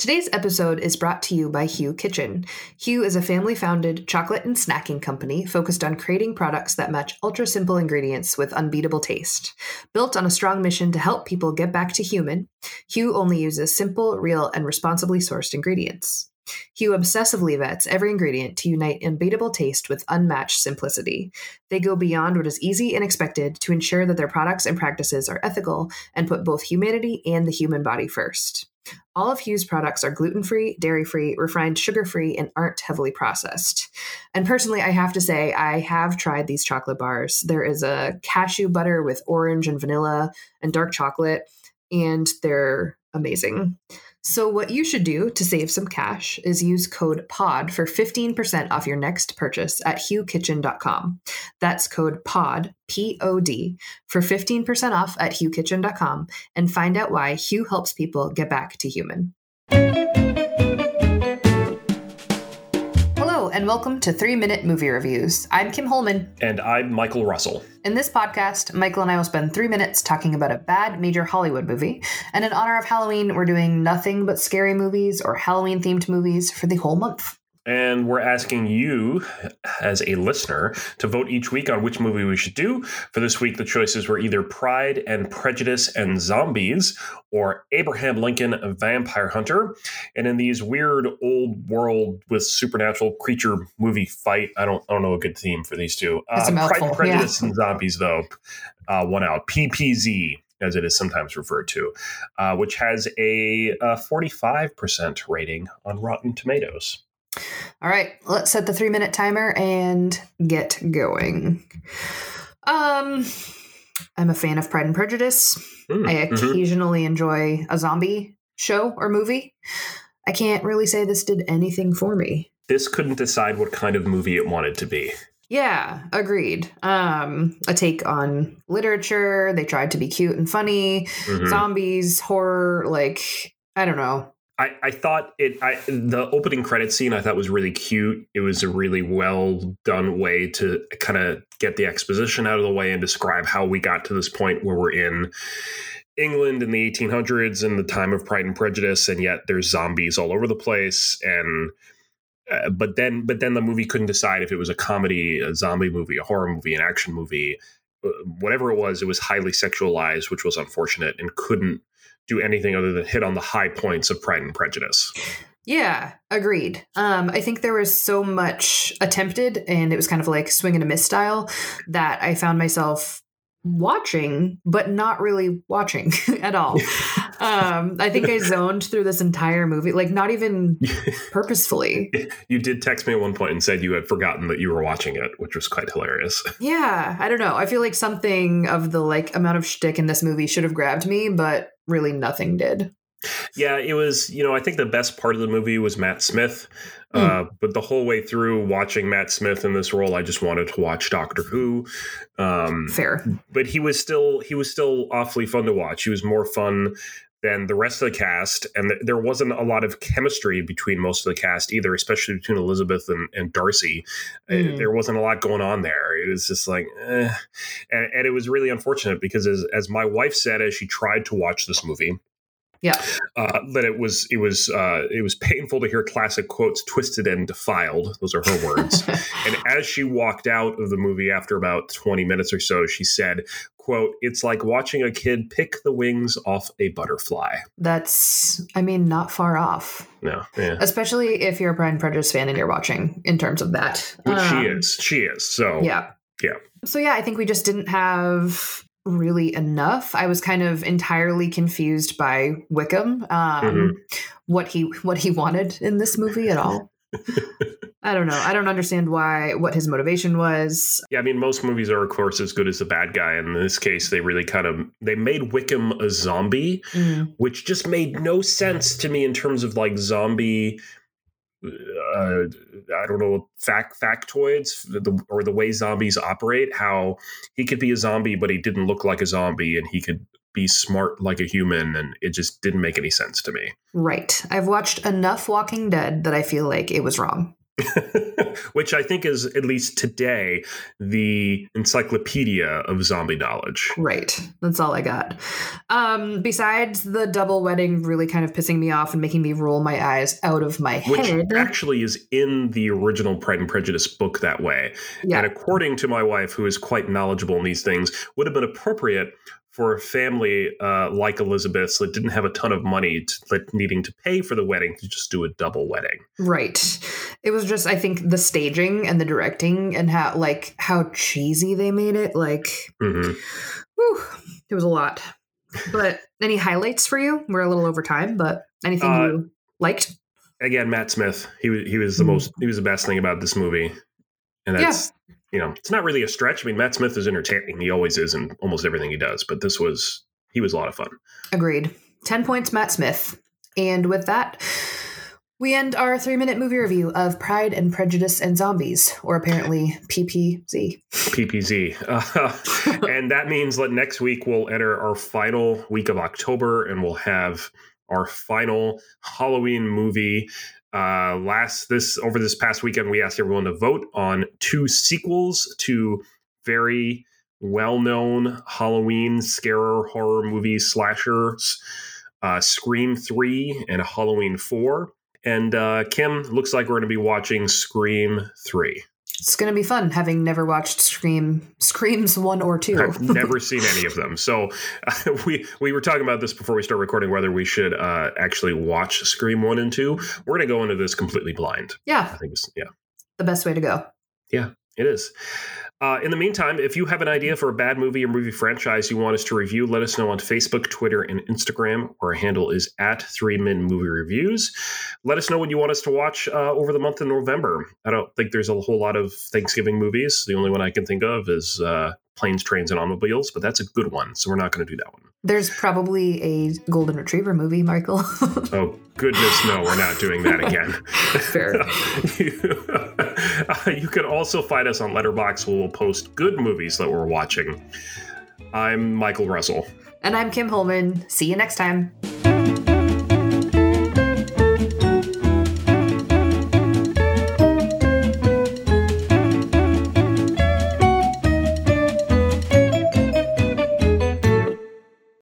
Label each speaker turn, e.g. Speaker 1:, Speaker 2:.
Speaker 1: Today's episode is brought to you by Hu Kitchen. Hu is a family founded chocolate and snacking company focused on creating products that match ultra simple ingredients with unbeatable taste. Built on a strong mission to help people get back to human, Hu only uses simple, real, and responsibly sourced ingredients. Hu obsessively vets every ingredient to unite unbeatable taste with unmatched simplicity. They go beyond what is easy and expected to ensure that their products and practices are ethical and put both humanity and the human body first. All of Hu's products are gluten free, dairy free, refined sugar free, and aren't heavily processed. And personally, I have to say, I have tried these chocolate bars. There is a cashew butter with orange and vanilla and dark chocolate, and they're amazing. So, what you should do to save some cash is use code POD for 15% off your next purchase at hukitchen.com. That's code POD, P O D, for 15% off at hukitchen.com and find out why Hu helps people get back to human. Hello, and welcome to Three Minute Movie Reviews. I'm Kim Holman.
Speaker 2: And I'm Michael Russell.
Speaker 1: In this podcast, Michael and I will spend three minutes talking about a bad major Hollywood movie. And in honor of Halloween, we're doing nothing but scary movies or Halloween themed movies for the whole month.
Speaker 2: And we're asking you, as a listener, to vote each week on which movie we should do. For this week, the choices were either Pride and Prejudice and Zombies or Abraham Lincoln, Vampire Hunter. And in these weird old world with supernatural creature movie fight, I don't, I don't know a good theme for these two.
Speaker 1: Uh,
Speaker 2: Pride and Prejudice yeah. and Zombies, though, uh, one out. PPZ as it is sometimes referred to, uh, which has a, a 45% rating on Rotten Tomatoes.
Speaker 1: All right, let's set the three minute timer and get going. Um, I'm a fan of Pride and Prejudice. Mm, I mm-hmm. occasionally mm-hmm. enjoy a zombie show or movie. I can't really say this did anything for me.
Speaker 2: This couldn't decide what kind of movie it wanted to be.
Speaker 1: Yeah, agreed. Um, a take on literature. They tried to be cute and funny. Mm-hmm. Zombies, horror, like I don't know.
Speaker 2: I, I thought it I, the opening credit scene I thought was really cute. It was a really well done way to kind of get the exposition out of the way and describe how we got to this point where we're in England in the 1800s in the time of Pride and Prejudice, and yet there's zombies all over the place. And uh, but then but then the movie couldn't decide if it was a comedy, a zombie movie, a horror movie, an action movie, uh, whatever it was. It was highly sexualized, which was unfortunate, and couldn't do anything other than hit on the high points of Pride and Prejudice.
Speaker 1: Yeah, agreed. Um, I think there was so much attempted, and it was kind of like swing and a miss style that I found myself watching, but not really watching at all. um, I think I zoned through this entire movie, like not even purposefully.
Speaker 2: You did text me at one point and said you had forgotten that you were watching it, which was quite hilarious.
Speaker 1: Yeah, I don't know. I feel like something of the like amount of shtick in this movie should have grabbed me, but really nothing did.
Speaker 2: Yeah, it was, you know, I think the best part of the movie was Matt Smith. Mm. Uh, but the whole way through watching Matt Smith in this role, I just wanted to watch Doctor Who.
Speaker 1: Um, Fair,
Speaker 2: but he was still he was still awfully fun to watch. He was more fun than the rest of the cast, and th- there wasn't a lot of chemistry between most of the cast either, especially between Elizabeth and, and Darcy. Mm. There wasn't a lot going on there. It was just like, eh. and, and, it was really unfortunate because, as, as my wife said, as she tried to watch this movie,
Speaker 1: yeah.
Speaker 2: Uh, that it was it was uh, it was painful to hear classic quotes twisted and defiled. Those are her words. and as she walked out of the movie after about 20 minutes or so, she said, quote, it's like watching a kid pick the wings off a butterfly.
Speaker 1: That's I mean, not far off.
Speaker 2: No. Yeah.
Speaker 1: Especially if you're a Pride and Prejudice fan and you're watching in terms of that.
Speaker 2: Which um, she is. She is. So
Speaker 1: yeah.
Speaker 2: Yeah.
Speaker 1: So yeah, I think we just didn't have really enough. I was kind of entirely confused by Wickham, um, mm-hmm. what he what he wanted in this movie at all. I don't know. I don't understand why what his motivation was.
Speaker 2: Yeah, I mean most movies are of course as good as the bad guy. In this case, they really kind of they made Wickham a zombie, mm. which just made no sense to me in terms of like zombie uh, I don't know fact factoids the, or the way zombies operate. How he could be a zombie, but he didn't look like a zombie, and he could be smart like a human, and it just didn't make any sense to me.
Speaker 1: Right. I've watched enough Walking Dead that I feel like it was wrong.
Speaker 2: which I think is at least today the encyclopedia of zombie knowledge.
Speaker 1: Right. That's all I got. Um, besides the double wedding really kind of pissing me off and making me roll my eyes out of my
Speaker 2: Which
Speaker 1: head.
Speaker 2: actually is in the original Pride and Prejudice book that way.
Speaker 1: yeah.
Speaker 2: And according to my wife, who is quite knowledgeable in these things, would have been appropriate for a family uh, like Elizabeth's that didn't have a ton of money to, like, needing to pay for the wedding to just do a double wedding.
Speaker 1: Right. It was just I think the staging and the directing and how like how cheesy they made it. Like
Speaker 2: hmm
Speaker 1: whew, it was a lot. But any highlights for you? We're a little over time, but anything
Speaker 2: Uh,
Speaker 1: you liked?
Speaker 2: Again, Matt Smith. He was he was the
Speaker 1: Mhm.
Speaker 2: most he was the best thing about this movie, and
Speaker 1: Yeah.
Speaker 2: You know it's not really a stretch. I mean, Matt Smith is entertaining. He always is in almost everything he does. But this was he was a lot of fun.
Speaker 1: Agreed. 10 points, Matt Smith. And with that, we end our three minute movie review of Pride and Prejudice and Zombies, or apparently PPZ.
Speaker 2: PPZ. Uh, and that means that next week we'll enter our final week of October and we'll have our final Halloween movie. Uh, last this over this past weekend, we asked everyone to vote on two sequels to very well-known Halloween scare horror movie slashers, uh, Scream Three and Halloween Four. And uh, Kim, looks like we're going to be watching Scream Three.
Speaker 1: It's going to be fun having never watched Scream Screams 1 or 2.
Speaker 2: I've never seen any of them. So uh, we we were talking about this before we start recording whether we should uh, actually watch Scream one and two. We're going to go into this completely blind.
Speaker 1: yeah,
Speaker 2: I think it's yeah,
Speaker 1: the best way to go.
Speaker 2: Yeah, it is. Uh, in the meantime, if you have an idea for a bad movie or movie franchise you want us to review, let us know on Facebook, Twitter, and Instagram. Our handle is at Three Men Movie Reviews. Let us know what you want us to watch uh, over the month of November. I don't think there's a whole lot of Thanksgiving movies. The only one I can think of is uh, Planes, Trains, and Automobiles, but that's a good one, so we're not going to do that one.
Speaker 1: There's probably a Golden Retriever movie, Michael.
Speaker 2: Oh goodness, no, we're not doing that again.
Speaker 1: Fair.
Speaker 2: you, uh, you can also find us on Letterboxd, where we'll post good movies that we're watching. I'm Michael Russell.
Speaker 1: and I'm Kim Holman. See you next time.